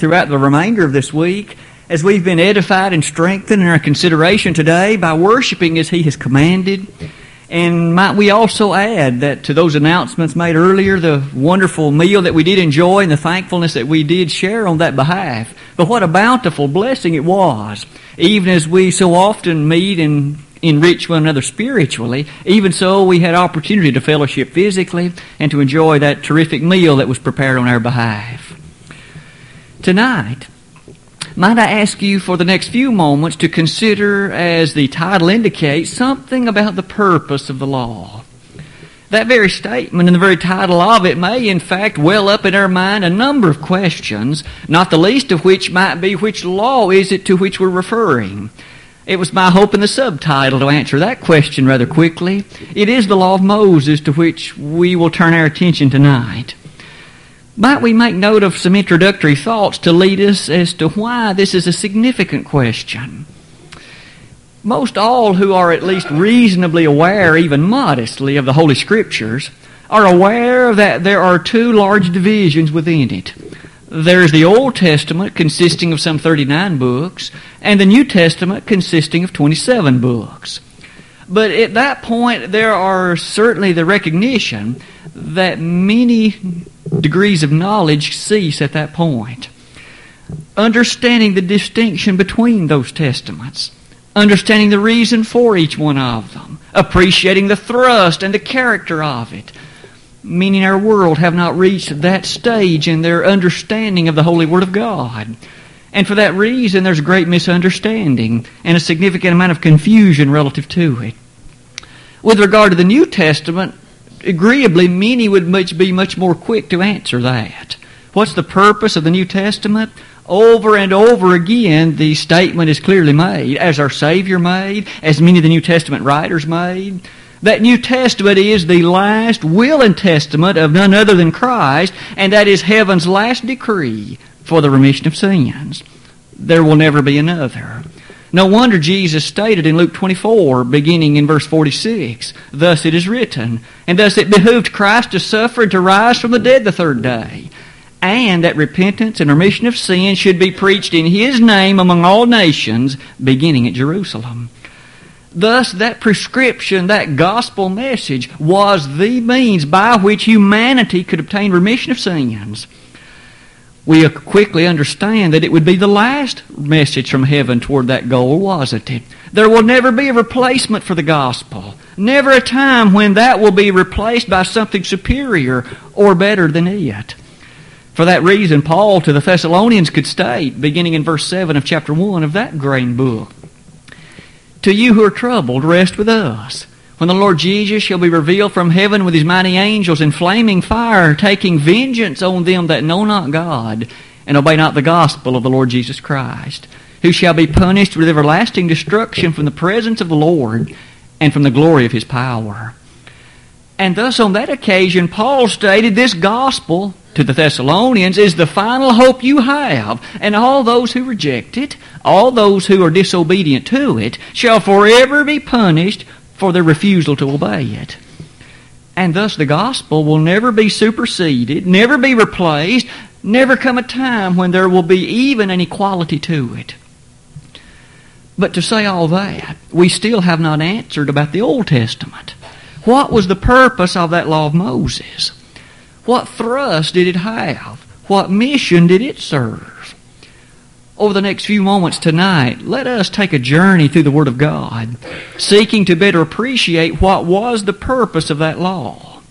throughout the remainder of this week as we've been edified and strengthened in our consideration today by worshiping as He has commanded. And might we also add that to those announcements made earlier, the wonderful meal that we did enjoy and the thankfulness that we did share on that behalf. But what a bountiful blessing it was. Even as we so often meet and enrich one another spiritually, even so we had opportunity to fellowship physically and to enjoy that terrific meal that was prepared on our behalf. Tonight, might I ask you for the next few moments to consider, as the title indicates, something about the purpose of the law? That very statement and the very title of it may, in fact, well up in our mind a number of questions, not the least of which might be which law is it to which we're referring. It was my hope in the subtitle to answer that question rather quickly. It is the law of Moses to which we will turn our attention tonight. Might we make note of some introductory thoughts to lead us as to why this is a significant question? Most all who are at least reasonably aware, even modestly, of the Holy Scriptures are aware that there are two large divisions within it. There's the Old Testament consisting of some 39 books, and the New Testament consisting of 27 books. But at that point, there are certainly the recognition that many degrees of knowledge cease at that point. Understanding the distinction between those testaments, understanding the reason for each one of them, appreciating the thrust and the character of it, meaning our world have not reached that stage in their understanding of the Holy Word of God. And for that reason, there's great misunderstanding and a significant amount of confusion relative to it. With regard to the New Testament, agreeably, many would much be much more quick to answer that. What's the purpose of the New Testament? Over and over again, the statement is clearly made, as our Savior made, as many of the New Testament writers made. That New Testament is the last will and testament of none other than Christ, and that is heaven's last decree for the remission of sins. There will never be another. No wonder Jesus stated in Luke 24, beginning in verse 46, Thus it is written, and thus it behooved Christ to suffer and to rise from the dead the third day, and that repentance and remission of sin should be preached in His name among all nations, beginning at Jerusalem. Thus, that prescription, that gospel message, was the means by which humanity could obtain remission of sins we quickly understand that it would be the last message from heaven toward that goal, wasn't it? There will never be a replacement for the gospel. Never a time when that will be replaced by something superior or better than it. For that reason, Paul to the Thessalonians could state, beginning in verse 7 of chapter 1 of that grain book, To you who are troubled, rest with us when the Lord Jesus shall be revealed from heaven with his mighty angels in flaming fire, taking vengeance on them that know not God and obey not the gospel of the Lord Jesus Christ, who shall be punished with everlasting destruction from the presence of the Lord and from the glory of his power. And thus on that occasion, Paul stated this gospel to the Thessalonians is the final hope you have, and all those who reject it, all those who are disobedient to it, shall forever be punished for their refusal to obey it. And thus the gospel will never be superseded, never be replaced, never come a time when there will be even an equality to it. But to say all that, we still have not answered about the Old Testament. What was the purpose of that law of Moses? What thrust did it have? What mission did it serve? Over the next few moments tonight, let us take a journey through the Word of God, seeking to better appreciate what was the purpose of that law.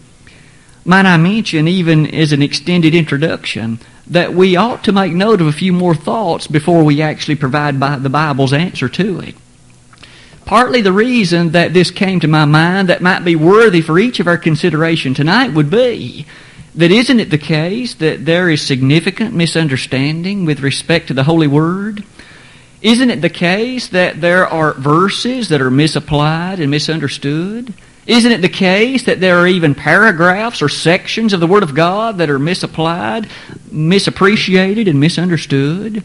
Might I mention, even as an extended introduction, that we ought to make note of a few more thoughts before we actually provide the Bible's answer to it. Partly the reason that this came to my mind that might be worthy for each of our consideration tonight would be that isn't it the case that there is significant misunderstanding with respect to the Holy Word? Isn't it the case that there are verses that are misapplied and misunderstood? Isn't it the case that there are even paragraphs or sections of the Word of God that are misapplied, misappreciated, and misunderstood?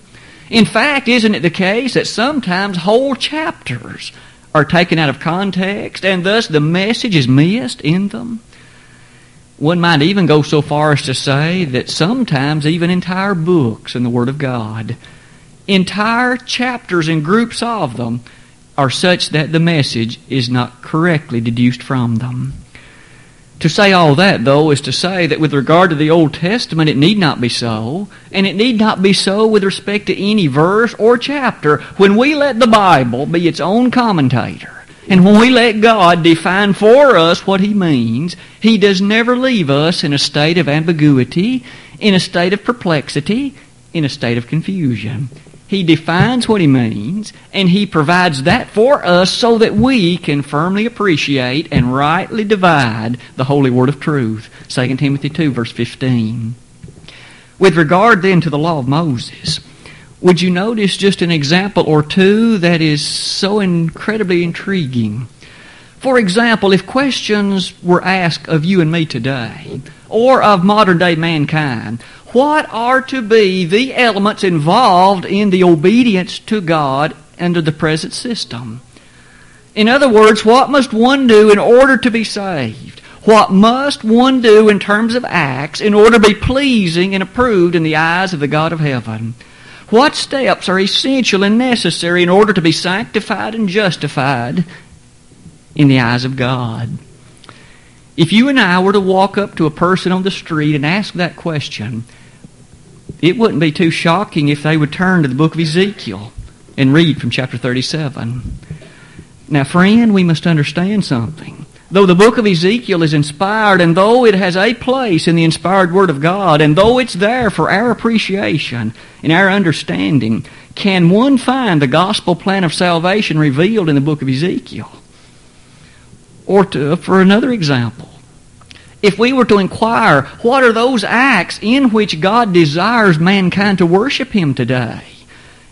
In fact, isn't it the case that sometimes whole chapters are taken out of context and thus the message is missed in them? One might even go so far as to say that sometimes even entire books in the Word of God, entire chapters and groups of them, are such that the message is not correctly deduced from them. To say all that, though, is to say that with regard to the Old Testament, it need not be so, and it need not be so with respect to any verse or chapter when we let the Bible be its own commentator. And when we let God define for us what He means, He does never leave us in a state of ambiguity, in a state of perplexity, in a state of confusion. He defines what He means, and He provides that for us so that we can firmly appreciate and rightly divide the Holy Word of truth. 2 Timothy 2, verse 15. With regard then to the law of Moses, would you notice just an example or two that is so incredibly intriguing? For example, if questions were asked of you and me today, or of modern day mankind, what are to be the elements involved in the obedience to God under the present system? In other words, what must one do in order to be saved? What must one do in terms of acts in order to be pleasing and approved in the eyes of the God of heaven? What steps are essential and necessary in order to be sanctified and justified in the eyes of God? If you and I were to walk up to a person on the street and ask that question, it wouldn't be too shocking if they would turn to the book of Ezekiel and read from chapter 37. Now, friend, we must understand something. Though the book of Ezekiel is inspired, and though it has a place in the inspired Word of God, and though it's there for our appreciation and our understanding, can one find the gospel plan of salvation revealed in the book of Ezekiel? Or to, for another example, if we were to inquire, what are those acts in which God desires mankind to worship Him today?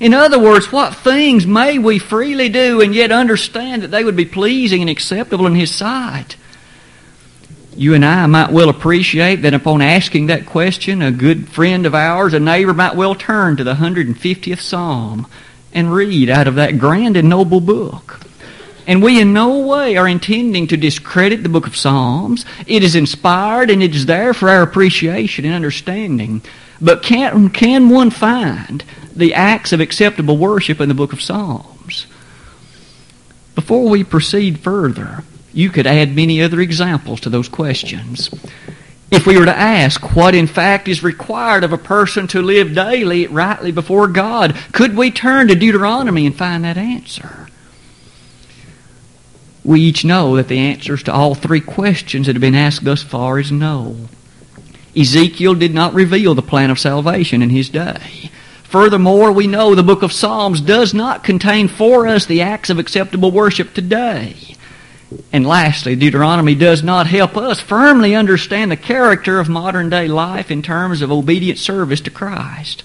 In other words, what things may we freely do and yet understand that they would be pleasing and acceptable in His sight? You and I might well appreciate that upon asking that question, a good friend of ours, a neighbor, might well turn to the 150th Psalm and read out of that grand and noble book. And we in no way are intending to discredit the book of Psalms. It is inspired and it is there for our appreciation and understanding. But can, can one find the acts of acceptable worship in the book of Psalms. Before we proceed further, you could add many other examples to those questions. If we were to ask what in fact is required of a person to live daily rightly before God, could we turn to Deuteronomy and find that answer? We each know that the answers to all three questions that have been asked thus far is no. Ezekiel did not reveal the plan of salvation in his day. Furthermore, we know the book of Psalms does not contain for us the acts of acceptable worship today. And lastly, Deuteronomy does not help us firmly understand the character of modern day life in terms of obedient service to Christ.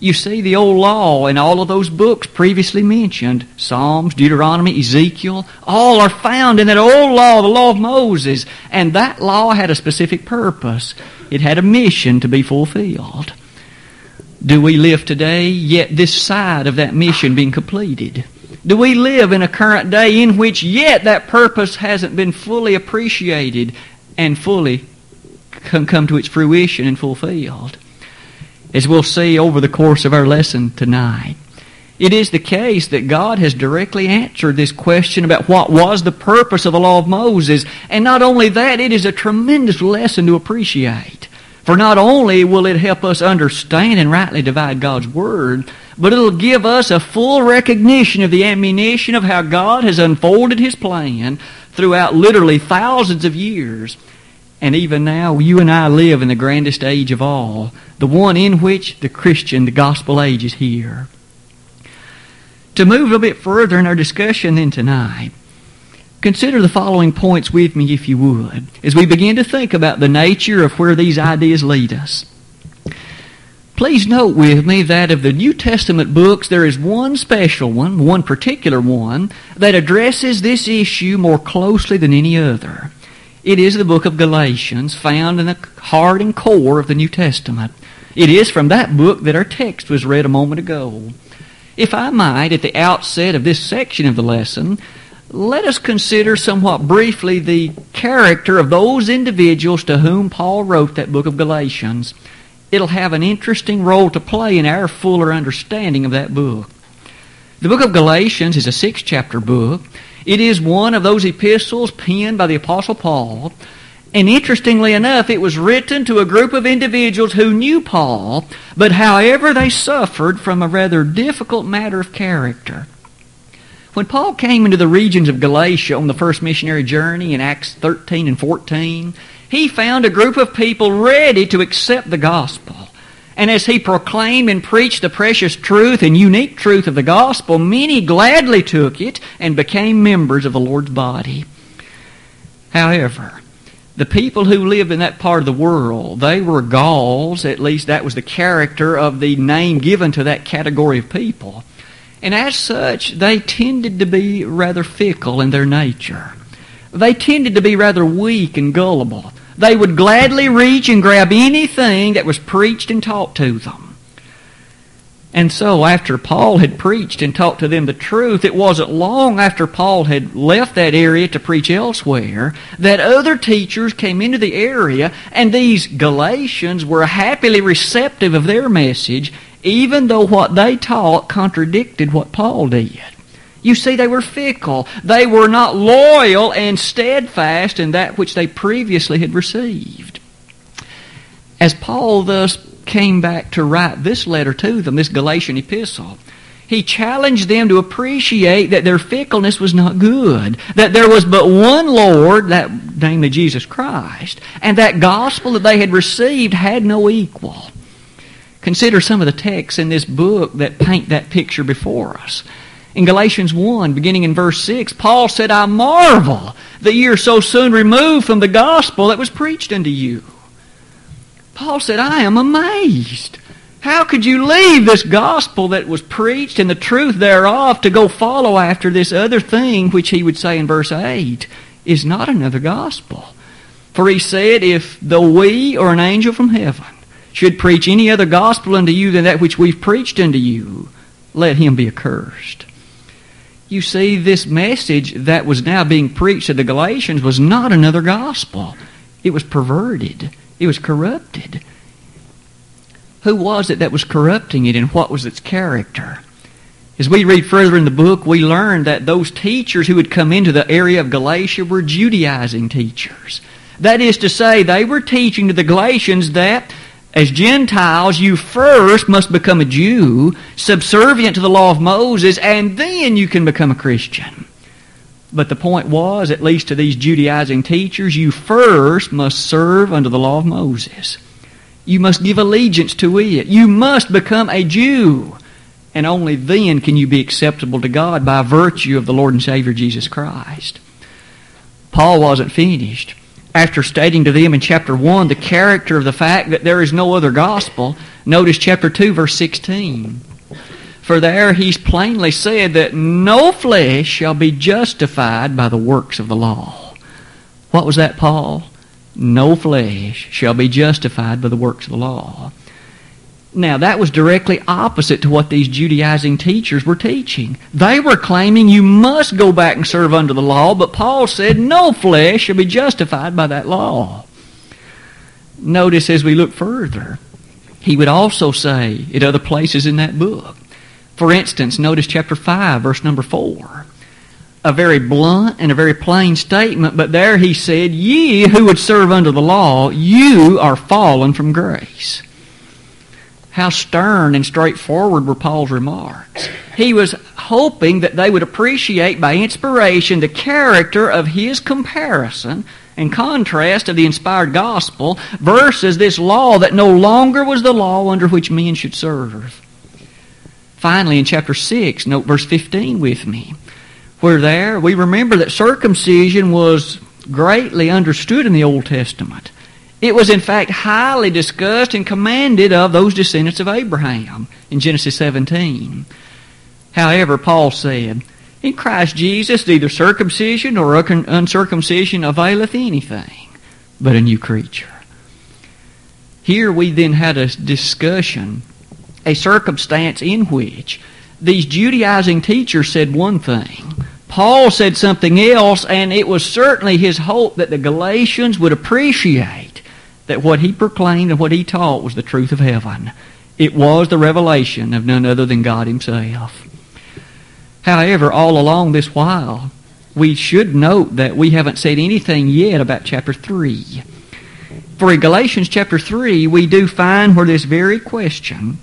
You see, the old law and all of those books previously mentioned, Psalms, Deuteronomy, Ezekiel, all are found in that old law, the law of Moses. And that law had a specific purpose. It had a mission to be fulfilled do we live today yet this side of that mission being completed? Do we live in a current day in which yet that purpose hasn't been fully appreciated and fully come to its fruition and fulfilled? As we'll see over the course of our lesson tonight, it is the case that God has directly answered this question about what was the purpose of the law of Moses. And not only that, it is a tremendous lesson to appreciate. For not only will it help us understand and rightly divide God's Word, but it'll give us a full recognition of the ammunition of how God has unfolded His plan throughout literally thousands of years. And even now, you and I live in the grandest age of all, the one in which the Christian, the gospel age is here. To move a bit further in our discussion then tonight, Consider the following points with me, if you would, as we begin to think about the nature of where these ideas lead us. Please note with me that of the New Testament books, there is one special one, one particular one, that addresses this issue more closely than any other. It is the book of Galatians, found in the heart and core of the New Testament. It is from that book that our text was read a moment ago. If I might, at the outset of this section of the lesson, let us consider somewhat briefly the character of those individuals to whom Paul wrote that book of Galatians. It'll have an interesting role to play in our fuller understanding of that book. The book of Galatians is a six chapter book. It is one of those epistles penned by the Apostle Paul. And interestingly enough, it was written to a group of individuals who knew Paul, but however they suffered from a rather difficult matter of character. When Paul came into the regions of Galatia on the first missionary journey in Acts 13 and 14, he found a group of people ready to accept the gospel. And as he proclaimed and preached the precious truth and unique truth of the gospel, many gladly took it and became members of the Lord's body. However, the people who lived in that part of the world, they were Gauls, at least that was the character of the name given to that category of people. And as such, they tended to be rather fickle in their nature. They tended to be rather weak and gullible. They would gladly reach and grab anything that was preached and taught to them. And so, after Paul had preached and taught to them the truth, it wasn't long after Paul had left that area to preach elsewhere that other teachers came into the area, and these Galatians were happily receptive of their message even though what they taught contradicted what Paul did. You see, they were fickle. They were not loyal and steadfast in that which they previously had received. As Paul thus came back to write this letter to them, this Galatian epistle, he challenged them to appreciate that their fickleness was not good, that there was but one Lord, that namely Jesus Christ, and that gospel that they had received had no equal. Consider some of the texts in this book that paint that picture before us. In Galatians 1, beginning in verse 6, Paul said, I marvel that ye are so soon removed from the gospel that was preached unto you. Paul said, I am amazed. How could you leave this gospel that was preached and the truth thereof to go follow after this other thing, which he would say in verse 8 is not another gospel? For he said, If though we or an angel from heaven should preach any other gospel unto you than that which we've preached unto you, let him be accursed. You see, this message that was now being preached to the Galatians was not another gospel. It was perverted. It was corrupted. Who was it that was corrupting it and what was its character? As we read further in the book, we learn that those teachers who had come into the area of Galatia were Judaizing teachers. That is to say, they were teaching to the Galatians that as Gentiles, you first must become a Jew, subservient to the law of Moses, and then you can become a Christian. But the point was, at least to these Judaizing teachers, you first must serve under the law of Moses. You must give allegiance to it. You must become a Jew. And only then can you be acceptable to God by virtue of the Lord and Savior Jesus Christ. Paul wasn't finished after stating to them in chapter 1 the character of the fact that there is no other gospel, notice chapter 2, verse 16. For there he's plainly said that no flesh shall be justified by the works of the law. What was that, Paul? No flesh shall be justified by the works of the law. Now, that was directly opposite to what these Judaizing teachers were teaching. They were claiming you must go back and serve under the law, but Paul said no flesh shall be justified by that law. Notice as we look further, he would also say at other places in that book. For instance, notice chapter 5, verse number 4. A very blunt and a very plain statement, but there he said, Ye who would serve under the law, you are fallen from grace. How stern and straightforward were Paul's remarks. He was hoping that they would appreciate by inspiration the character of his comparison and contrast of the inspired gospel versus this law that no longer was the law under which men should serve. Finally, in chapter 6, note verse 15 with me, where there we remember that circumcision was greatly understood in the Old Testament. It was, in fact, highly discussed and commanded of those descendants of Abraham in Genesis 17. However, Paul said, In Christ Jesus, neither circumcision nor uncircumcision availeth anything, but a new creature. Here we then had a discussion, a circumstance in which these Judaizing teachers said one thing, Paul said something else, and it was certainly his hope that the Galatians would appreciate that what he proclaimed and what he taught was the truth of heaven. It was the revelation of none other than God Himself. However, all along this while, we should note that we haven't said anything yet about chapter 3. For in Galatians chapter 3, we do find where this very question,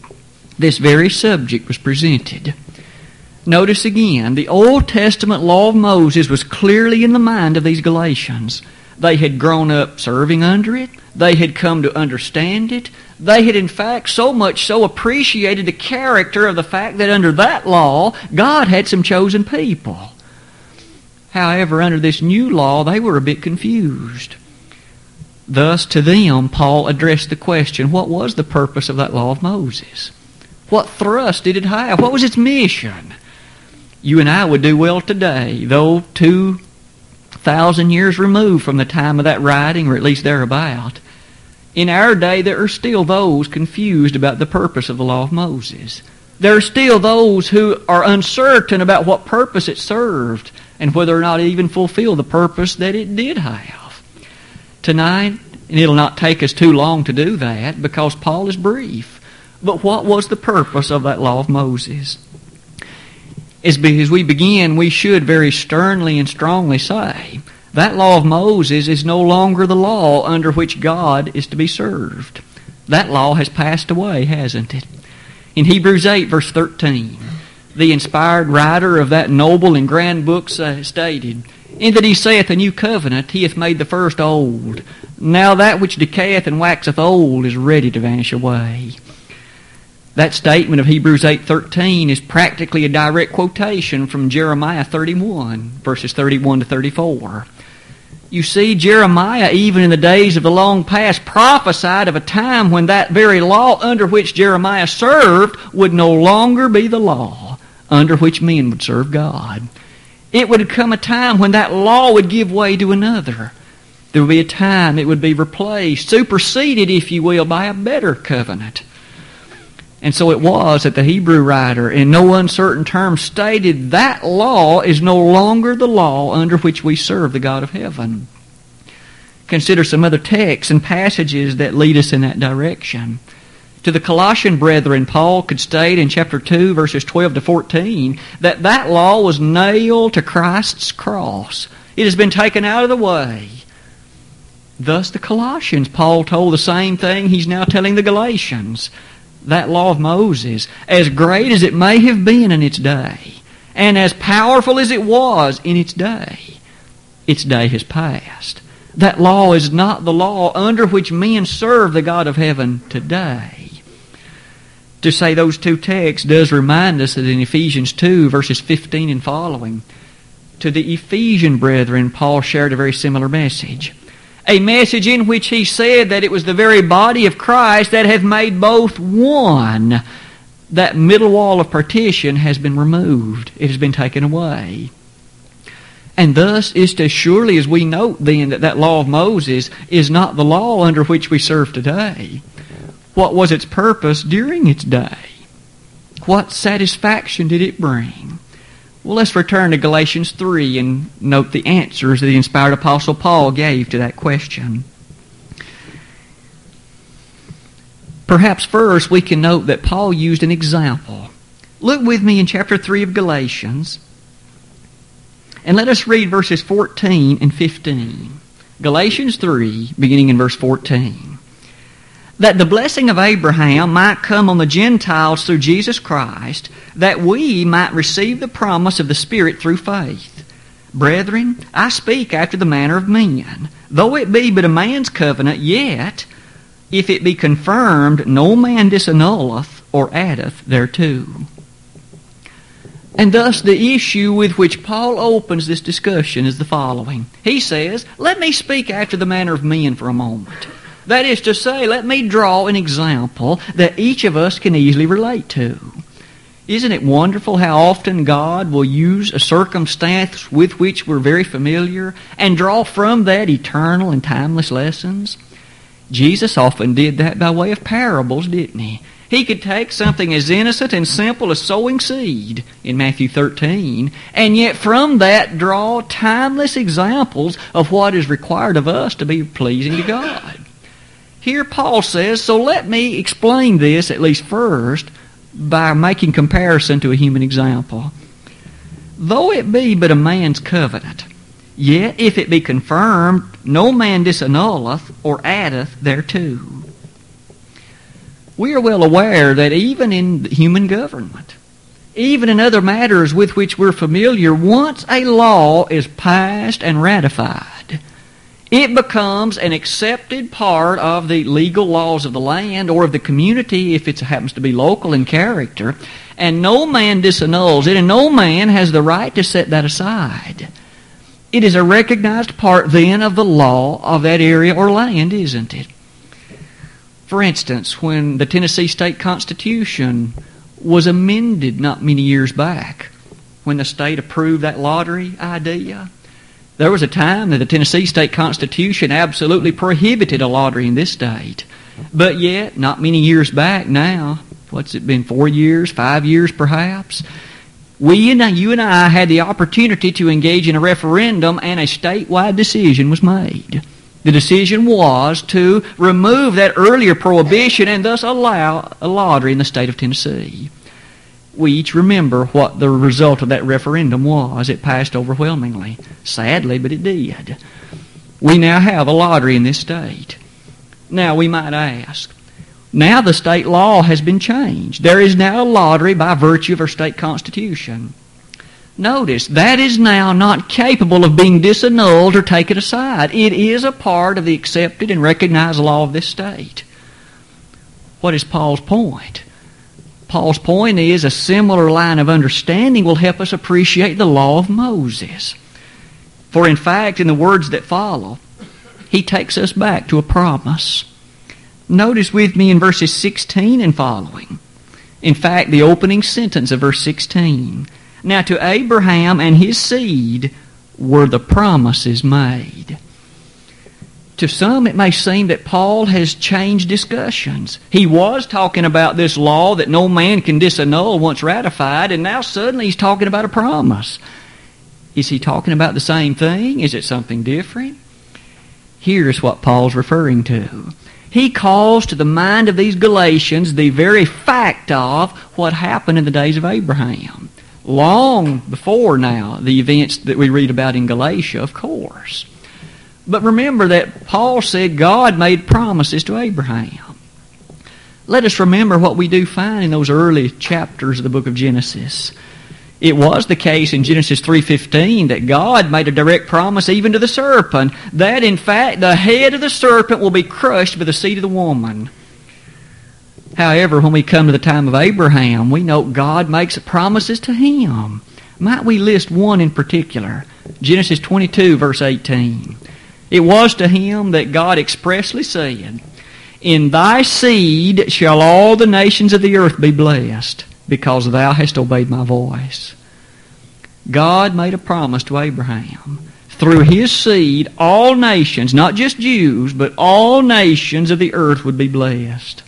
this very subject was presented. Notice again, the Old Testament law of Moses was clearly in the mind of these Galatians. They had grown up serving under it. They had come to understand it. They had, in fact, so much so appreciated the character of the fact that under that law, God had some chosen people. However, under this new law, they were a bit confused. Thus, to them, Paul addressed the question what was the purpose of that law of Moses? What thrust did it have? What was its mission? You and I would do well today, though two thousand years removed from the time of that writing, or at least thereabout. In our day, there are still those confused about the purpose of the law of Moses. There are still those who are uncertain about what purpose it served and whether or not it even fulfilled the purpose that it did have. Tonight, and it'll not take us too long to do that because Paul is brief. But what was the purpose of that law of Moses? As we begin, we should very sternly and strongly say that law of Moses is no longer the law under which God is to be served. That law has passed away, hasn't it? In Hebrews 8, verse 13, the inspired writer of that noble and grand book stated, In that he saith a new covenant, he hath made the first old. Now that which decayeth and waxeth old is ready to vanish away. That statement of Hebrews 8:13 is practically a direct quotation from Jeremiah 31 verses 31 to 34. You see, Jeremiah, even in the days of the long past, prophesied of a time when that very law under which Jeremiah served would no longer be the law under which men would serve God. It would come a time when that law would give way to another. There would be a time it would be replaced, superseded, if you will, by a better covenant. And so it was that the Hebrew writer, in no uncertain terms, stated that law is no longer the law under which we serve the God of heaven. Consider some other texts and passages that lead us in that direction. To the Colossian brethren, Paul could state in chapter 2, verses 12 to 14, that that law was nailed to Christ's cross. It has been taken out of the way. Thus, the Colossians, Paul told the same thing he's now telling the Galatians that law of Moses, as great as it may have been in its day, and as powerful as it was in its day, its day has passed. That law is not the law under which men serve the God of heaven today. To say those two texts does remind us that in Ephesians 2, verses 15 and following, to the Ephesian brethren, Paul shared a very similar message a message in which he said that it was the very body of Christ that hath made both one. That middle wall of partition has been removed. It has been taken away. And thus, it's as surely as we note then that that law of Moses is not the law under which we serve today. What was its purpose during its day? What satisfaction did it bring? Well, let's return to Galatians 3 and note the answers that the inspired Apostle Paul gave to that question. Perhaps first we can note that Paul used an example. Look with me in chapter 3 of Galatians, and let us read verses 14 and 15. Galatians 3, beginning in verse 14 that the blessing of Abraham might come on the Gentiles through Jesus Christ, that we might receive the promise of the Spirit through faith. Brethren, I speak after the manner of men. Though it be but a man's covenant, yet, if it be confirmed, no man disannulleth or addeth thereto. And thus the issue with which Paul opens this discussion is the following. He says, Let me speak after the manner of men for a moment. That is to say, let me draw an example that each of us can easily relate to. Isn't it wonderful how often God will use a circumstance with which we're very familiar and draw from that eternal and timeless lessons? Jesus often did that by way of parables, didn't he? He could take something as innocent and simple as sowing seed in Matthew 13, and yet from that draw timeless examples of what is required of us to be pleasing to God. Here Paul says, so let me explain this at least first by making comparison to a human example. Though it be but a man's covenant, yet if it be confirmed, no man disannulleth or addeth thereto we are well aware that even in human government, even in other matters with which we're familiar, once a law is passed and ratified, it becomes an accepted part of the legal laws of the land or of the community if it happens to be local in character, and no man disannuls it, and no man has the right to set that aside. It is a recognized part then of the law of that area or land, isn't it? For instance, when the Tennessee State Constitution was amended not many years back, when the state approved that lottery idea, there was a time that the Tennessee State Constitution absolutely prohibited a lottery in this state. But yet, not many years back now, what's it been, four years, five years perhaps, we and you and I had the opportunity to engage in a referendum and a statewide decision was made. The decision was to remove that earlier prohibition and thus allow a lottery in the state of Tennessee. We each remember what the result of that referendum was. It passed overwhelmingly. Sadly, but it did. We now have a lottery in this state. Now, we might ask, now the state law has been changed. There is now a lottery by virtue of our state constitution. Notice, that is now not capable of being disannulled or taken aside. It is a part of the accepted and recognized law of this state. What is Paul's point? Paul's point is a similar line of understanding will help us appreciate the law of Moses. For in fact, in the words that follow, he takes us back to a promise. Notice with me in verses 16 and following. In fact, the opening sentence of verse 16. Now to Abraham and his seed were the promises made. To some, it may seem that Paul has changed discussions. He was talking about this law that no man can disannul once ratified, and now suddenly he's talking about a promise. Is he talking about the same thing? Is it something different? Here's what Paul's referring to. He calls to the mind of these Galatians the very fact of what happened in the days of Abraham long before now the events that we read about in Galatia, of course. But remember that Paul said God made promises to Abraham. Let us remember what we do find in those early chapters of the book of Genesis. It was the case in Genesis 3:15 that God made a direct promise even to the serpent that in fact the head of the serpent will be crushed by the seed of the woman. However, when we come to the time of Abraham, we know God makes promises to him. Might we list one in particular? Genesis 22, verse 18. It was to him that God expressly said, In thy seed shall all the nations of the earth be blessed, because thou hast obeyed my voice. God made a promise to Abraham. Through his seed, all nations, not just Jews, but all nations of the earth would be blessed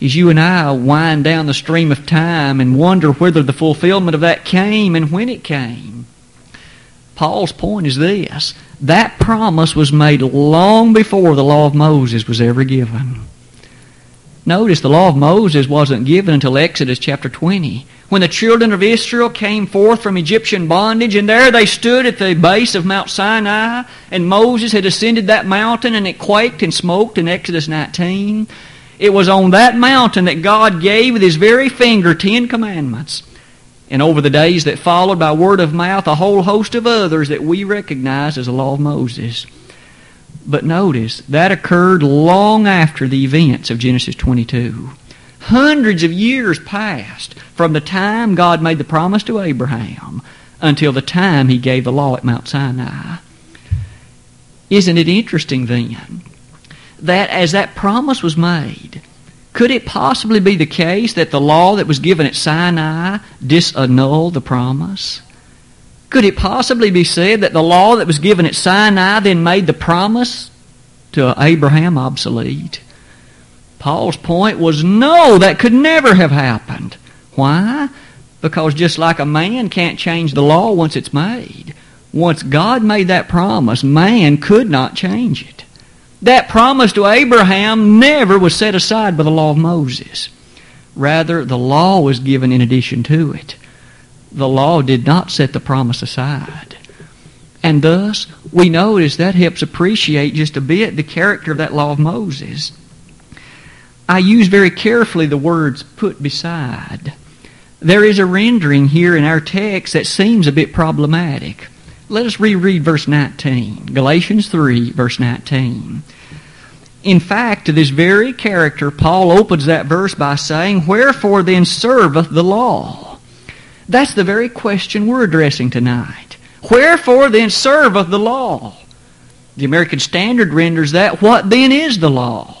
as you and I wind down the stream of time and wonder whether the fulfillment of that came and when it came. Paul's point is this that promise was made long before the law of Moses was ever given. Notice the law of Moses wasn't given until Exodus chapter 20, when the children of Israel came forth from Egyptian bondage, and there they stood at the base of Mount Sinai, and Moses had ascended that mountain, and it quaked and smoked in Exodus 19. It was on that mountain that God gave with His very finger Ten Commandments. And over the days that followed, by word of mouth, a whole host of others that we recognize as the law of Moses. But notice, that occurred long after the events of Genesis 22. Hundreds of years passed from the time God made the promise to Abraham until the time He gave the law at Mount Sinai. Isn't it interesting then that as that promise was made, could it possibly be the case that the law that was given at Sinai disannulled the promise? Could it possibly be said that the law that was given at Sinai then made the promise to Abraham obsolete? Paul's point was no, that could never have happened. Why? Because just like a man can't change the law once it's made, once God made that promise, man could not change it. That promise to Abraham never was set aside by the law of Moses. Rather, the law was given in addition to it. The law did not set the promise aside. And thus, we notice that helps appreciate just a bit the character of that law of Moses. I use very carefully the words put beside. There is a rendering here in our text that seems a bit problematic. Let us reread verse 19. Galatians 3, verse 19. In fact, to this very character, Paul opens that verse by saying, Wherefore then serveth the law? That's the very question we're addressing tonight. Wherefore then serveth the law? The American Standard renders that, What then is the law?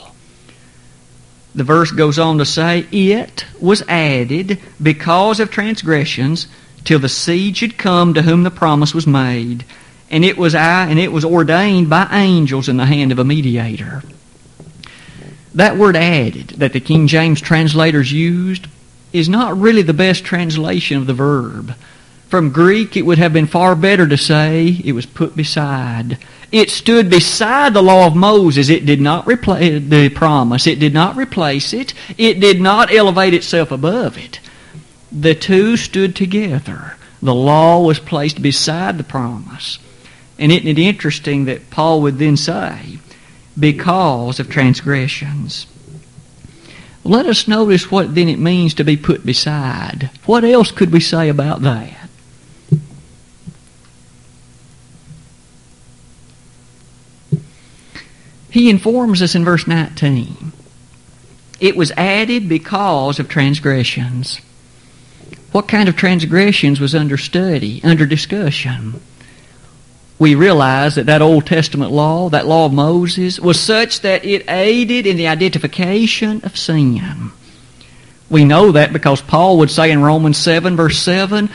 The verse goes on to say, It was added because of transgressions till the seed should come to whom the promise was made, and it was I, and it was ordained by angels in the hand of a mediator. That word added that the King James translators used is not really the best translation of the verb. From Greek, it would have been far better to say it was put beside. It stood beside the law of Moses. It did not replace the promise. It did not replace it. It did not elevate itself above it. The two stood together. The law was placed beside the promise. And isn't it interesting that Paul would then say, because of transgressions. Let us notice what then it means to be put beside. What else could we say about that? He informs us in verse 19. It was added because of transgressions. What kind of transgressions was under study, under discussion? We realize that that Old Testament law, that law of Moses, was such that it aided in the identification of sin. We know that because Paul would say in Romans 7, verse 7,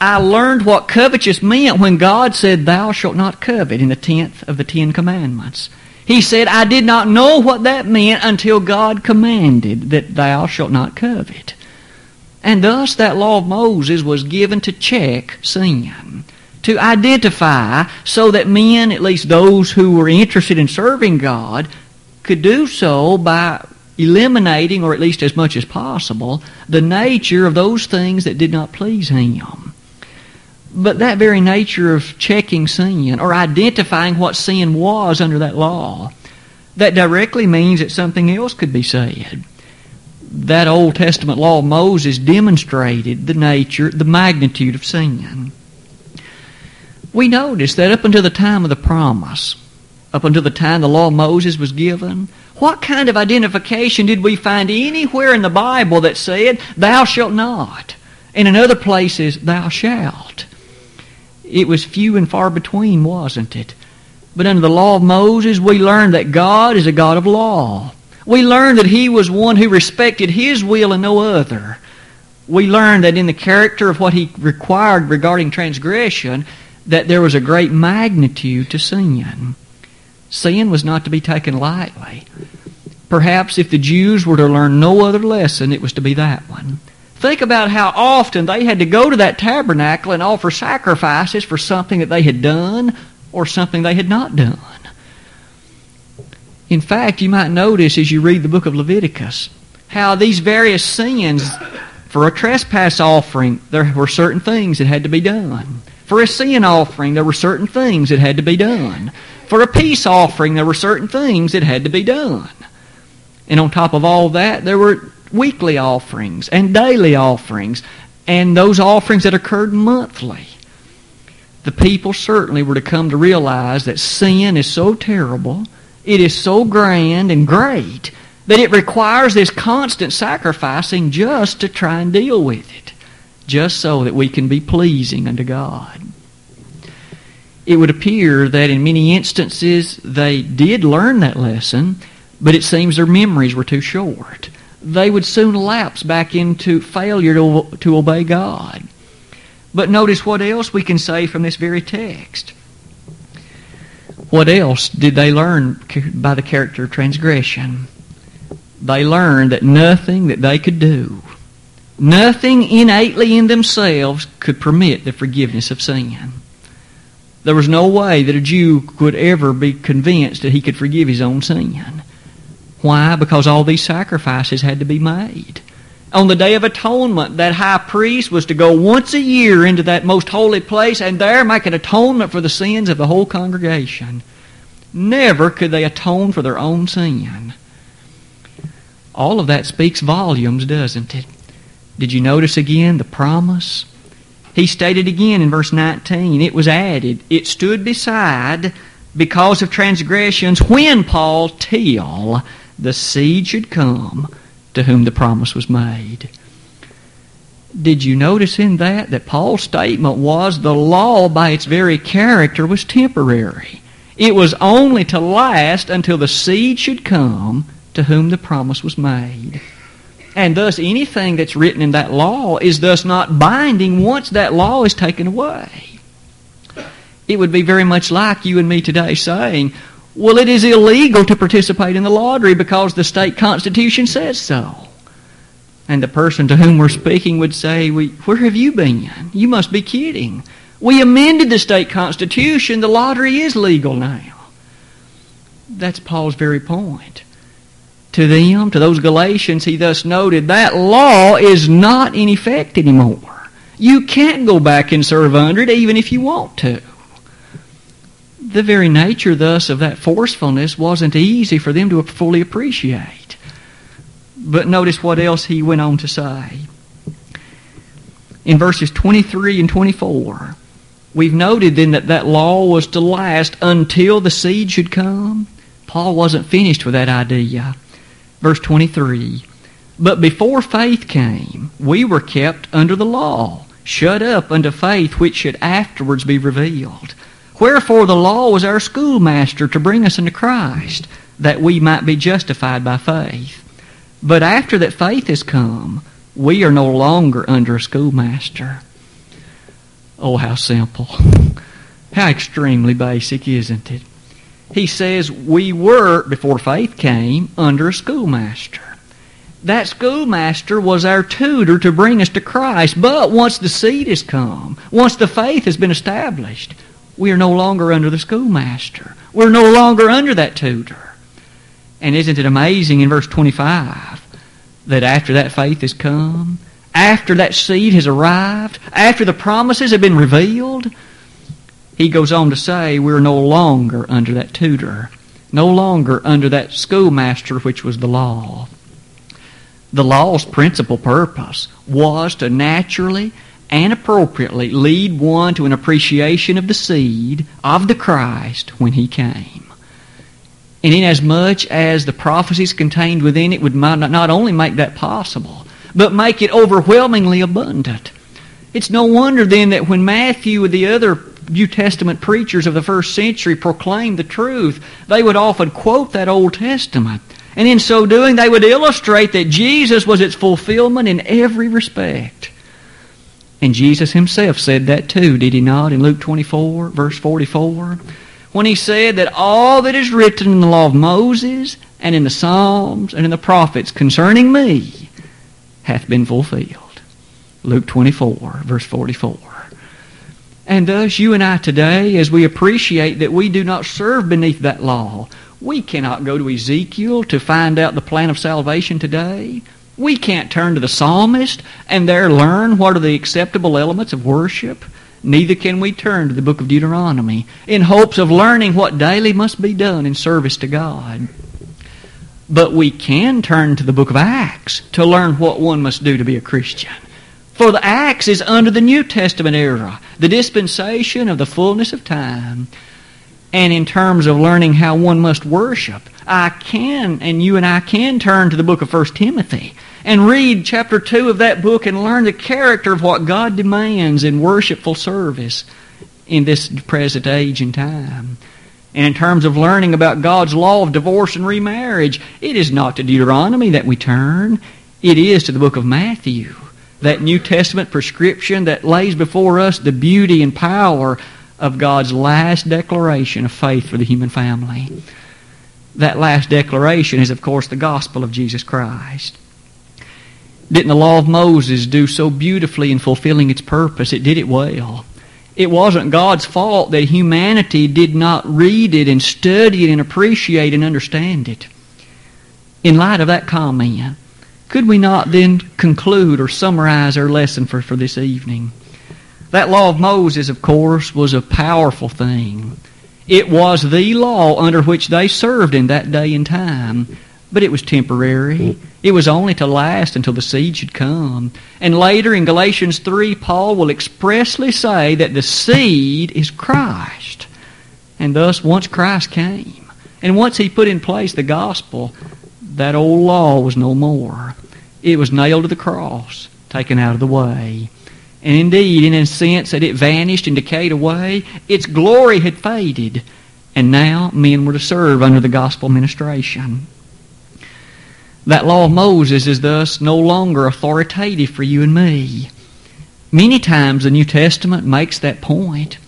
I learned what covetous meant when God said, Thou shalt not covet in the tenth of the Ten Commandments. He said, I did not know what that meant until God commanded that thou shalt not covet. And thus that law of Moses was given to check sin, to identify so that men, at least those who were interested in serving God, could do so by eliminating, or at least as much as possible, the nature of those things that did not please Him. But that very nature of checking sin or identifying what sin was under that law, that directly means that something else could be said. That Old Testament law of Moses demonstrated the nature, the magnitude of sin. We notice that up until the time of the promise, up until the time the law of Moses was given, what kind of identification did we find anywhere in the Bible that said, Thou shalt not? And in other places, Thou shalt. It was few and far between, wasn't it? But under the law of Moses, we learned that God is a God of law. We learned that He was one who respected His will and no other. We learned that in the character of what He required regarding transgression, that there was a great magnitude to sin. Sin was not to be taken lightly. Perhaps if the Jews were to learn no other lesson, it was to be that one. Think about how often they had to go to that tabernacle and offer sacrifices for something that they had done or something they had not done. In fact, you might notice as you read the book of Leviticus how these various sins, for a trespass offering, there were certain things that had to be done. For a sin offering, there were certain things that had to be done. For a peace offering, there were certain things that had to be done. And on top of all that, there were weekly offerings and daily offerings and those offerings that occurred monthly. The people certainly were to come to realize that sin is so terrible, it is so grand and great, that it requires this constant sacrificing just to try and deal with it, just so that we can be pleasing unto God. It would appear that in many instances they did learn that lesson, but it seems their memories were too short they would soon lapse back into failure to, to obey God. But notice what else we can say from this very text. What else did they learn by the character of transgression? they learned that nothing that they could do, nothing innately in themselves could permit the forgiveness of sin. There was no way that a Jew could ever be convinced that he could forgive his own sin. Why? Because all these sacrifices had to be made. On the Day of Atonement, that high priest was to go once a year into that most holy place and there make an atonement for the sins of the whole congregation. Never could they atone for their own sin. All of that speaks volumes, doesn't it? Did you notice again the promise? He stated again in verse 19, it was added, it stood beside because of transgressions when Paul till the seed should come to whom the promise was made. Did you notice in that that Paul's statement was the law by its very character was temporary? It was only to last until the seed should come to whom the promise was made. And thus, anything that's written in that law is thus not binding once that law is taken away. It would be very much like you and me today saying, well, it is illegal to participate in the lottery because the state constitution says so. And the person to whom we're speaking would say, Where have you been? You must be kidding. We amended the state constitution. The lottery is legal now. That's Paul's very point to them, to those Galatians, he thus noted that law is not in effect anymore. You can't go back and serve under it even if you want to. The very nature, thus, of that forcefulness wasn't easy for them to fully appreciate. But notice what else he went on to say. In verses 23 and 24, we've noted then that that law was to last until the seed should come. Paul wasn't finished with that idea. Verse 23 But before faith came, we were kept under the law, shut up unto faith which should afterwards be revealed. Wherefore the law was our schoolmaster to bring us into Christ, that we might be justified by faith. But after that faith has come, we are no longer under a schoolmaster. Oh, how simple. How extremely basic, isn't it? he says we were, before faith came, under a schoolmaster. That schoolmaster was our tutor to bring us to Christ. But once the seed has come, once the faith has been established, we are no longer under the schoolmaster. We're no longer under that tutor. And isn't it amazing in verse 25 that after that faith has come, after that seed has arrived, after the promises have been revealed, he goes on to say we're no longer under that tutor, no longer under that schoolmaster which was the law. The law's principal purpose was to naturally and appropriately lead one to an appreciation of the seed of the Christ when he came. And inasmuch as the prophecies contained within it would not only make that possible, but make it overwhelmingly abundant. It's no wonder then that when Matthew and the other New Testament preachers of the first century proclaimed the truth, they would often quote that Old Testament. And in so doing, they would illustrate that Jesus was its fulfillment in every respect. And Jesus himself said that too, did he not, in Luke 24, verse 44? When he said that all that is written in the law of Moses and in the Psalms and in the prophets concerning me hath been fulfilled. Luke 24, verse 44. And thus, you and I today, as we appreciate that we do not serve beneath that law, we cannot go to Ezekiel to find out the plan of salvation today. We can't turn to the psalmist and there learn what are the acceptable elements of worship. Neither can we turn to the book of Deuteronomy in hopes of learning what daily must be done in service to God. But we can turn to the book of Acts to learn what one must do to be a Christian. For the Acts is under the New Testament era, the dispensation of the fullness of time. And in terms of learning how one must worship, I can, and you and I can turn to the book of 1 Timothy and read chapter 2 of that book and learn the character of what God demands in worshipful service in this present age and time. And in terms of learning about God's law of divorce and remarriage, it is not to Deuteronomy that we turn, it is to the book of Matthew that New Testament prescription that lays before us the beauty and power of God's last declaration of faith for the human family. That last declaration is, of course, the gospel of Jesus Christ. Didn't the law of Moses do so beautifully in fulfilling its purpose? It did it well. It wasn't God's fault that humanity did not read it and study it and appreciate and understand it. In light of that comment, could we not then conclude or summarize our lesson for, for this evening? That law of Moses, of course, was a powerful thing. It was the law under which they served in that day and time, but it was temporary. It was only to last until the seed should come. And later in Galatians 3, Paul will expressly say that the seed is Christ. And thus, once Christ came, and once he put in place the gospel, that old law was no more. It was nailed to the cross, taken out of the way. And indeed, in a sense that it vanished and decayed away, its glory had faded. And now men were to serve under the gospel ministration. That law of Moses is thus no longer authoritative for you and me. Many times the New Testament makes that point.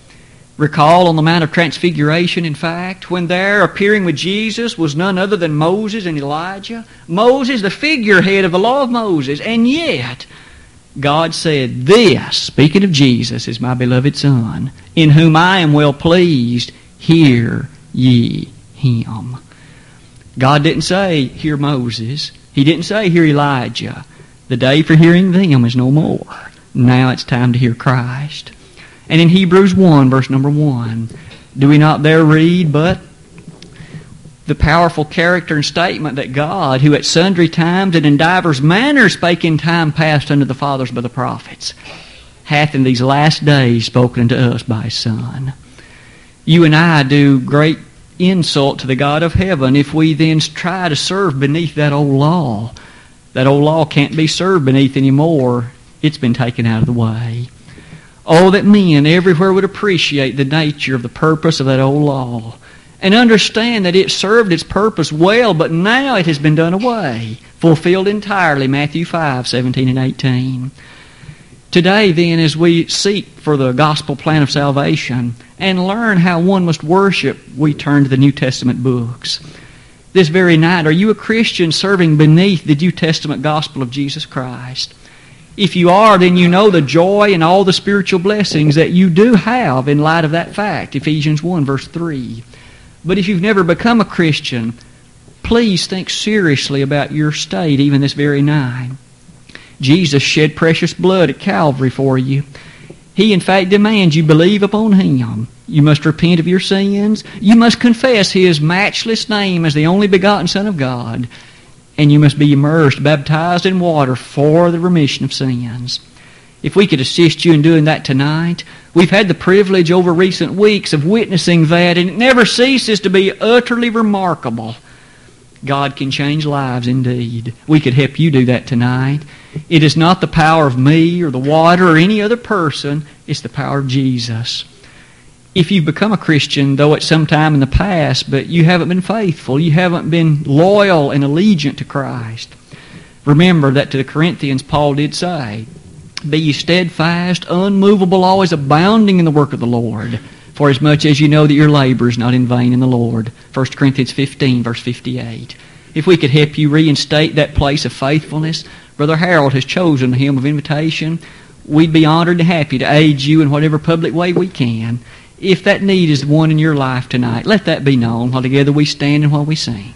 Recall on the Mount of Transfiguration, in fact, when there appearing with Jesus was none other than Moses and Elijah. Moses, the figurehead of the law of Moses, and yet God said, This, speaking of Jesus, is my beloved Son, in whom I am well pleased. Hear ye him. God didn't say, Hear Moses. He didn't say, Hear Elijah. The day for hearing them is no more. Now it's time to hear Christ. And in Hebrews 1, verse number 1, do we not there read, But the powerful character and statement that God, who at sundry times and in divers manners spake in time past unto the fathers by the prophets, hath in these last days spoken unto us by his Son. You and I do great insult to the God of heaven if we then try to serve beneath that old law. That old law can't be served beneath anymore. It's been taken out of the way. Oh, that men everywhere would appreciate the nature of the purpose of that old law and understand that it served its purpose well, but now it has been done away, fulfilled entirely, Matthew 5, 17 and 18. Today, then, as we seek for the gospel plan of salvation and learn how one must worship, we turn to the New Testament books. This very night, are you a Christian serving beneath the New Testament gospel of Jesus Christ? If you are, then you know the joy and all the spiritual blessings that you do have in light of that fact. Ephesians 1, verse 3. But if you've never become a Christian, please think seriously about your state even this very night. Jesus shed precious blood at Calvary for you. He, in fact, demands you believe upon Him. You must repent of your sins. You must confess His matchless name as the only begotten Son of God. And you must be immersed, baptized in water for the remission of sins. If we could assist you in doing that tonight, we've had the privilege over recent weeks of witnessing that, and it never ceases to be utterly remarkable. God can change lives indeed. We could help you do that tonight. It is not the power of me or the water or any other person, it's the power of Jesus. If you've become a Christian, though at some time in the past, but you haven't been faithful, you haven't been loyal and allegiant to Christ, remember that to the Corinthians, Paul did say, be ye steadfast, unmovable, always abounding in the work of the Lord, for as much as you know that your labor is not in vain in the Lord. 1 Corinthians 15, verse 58. If we could help you reinstate that place of faithfulness, Brother Harold has chosen the hymn of invitation. We'd be honored and happy to aid you in whatever public way we can. If that need is one in your life tonight, let that be known while together we stand and while we sing.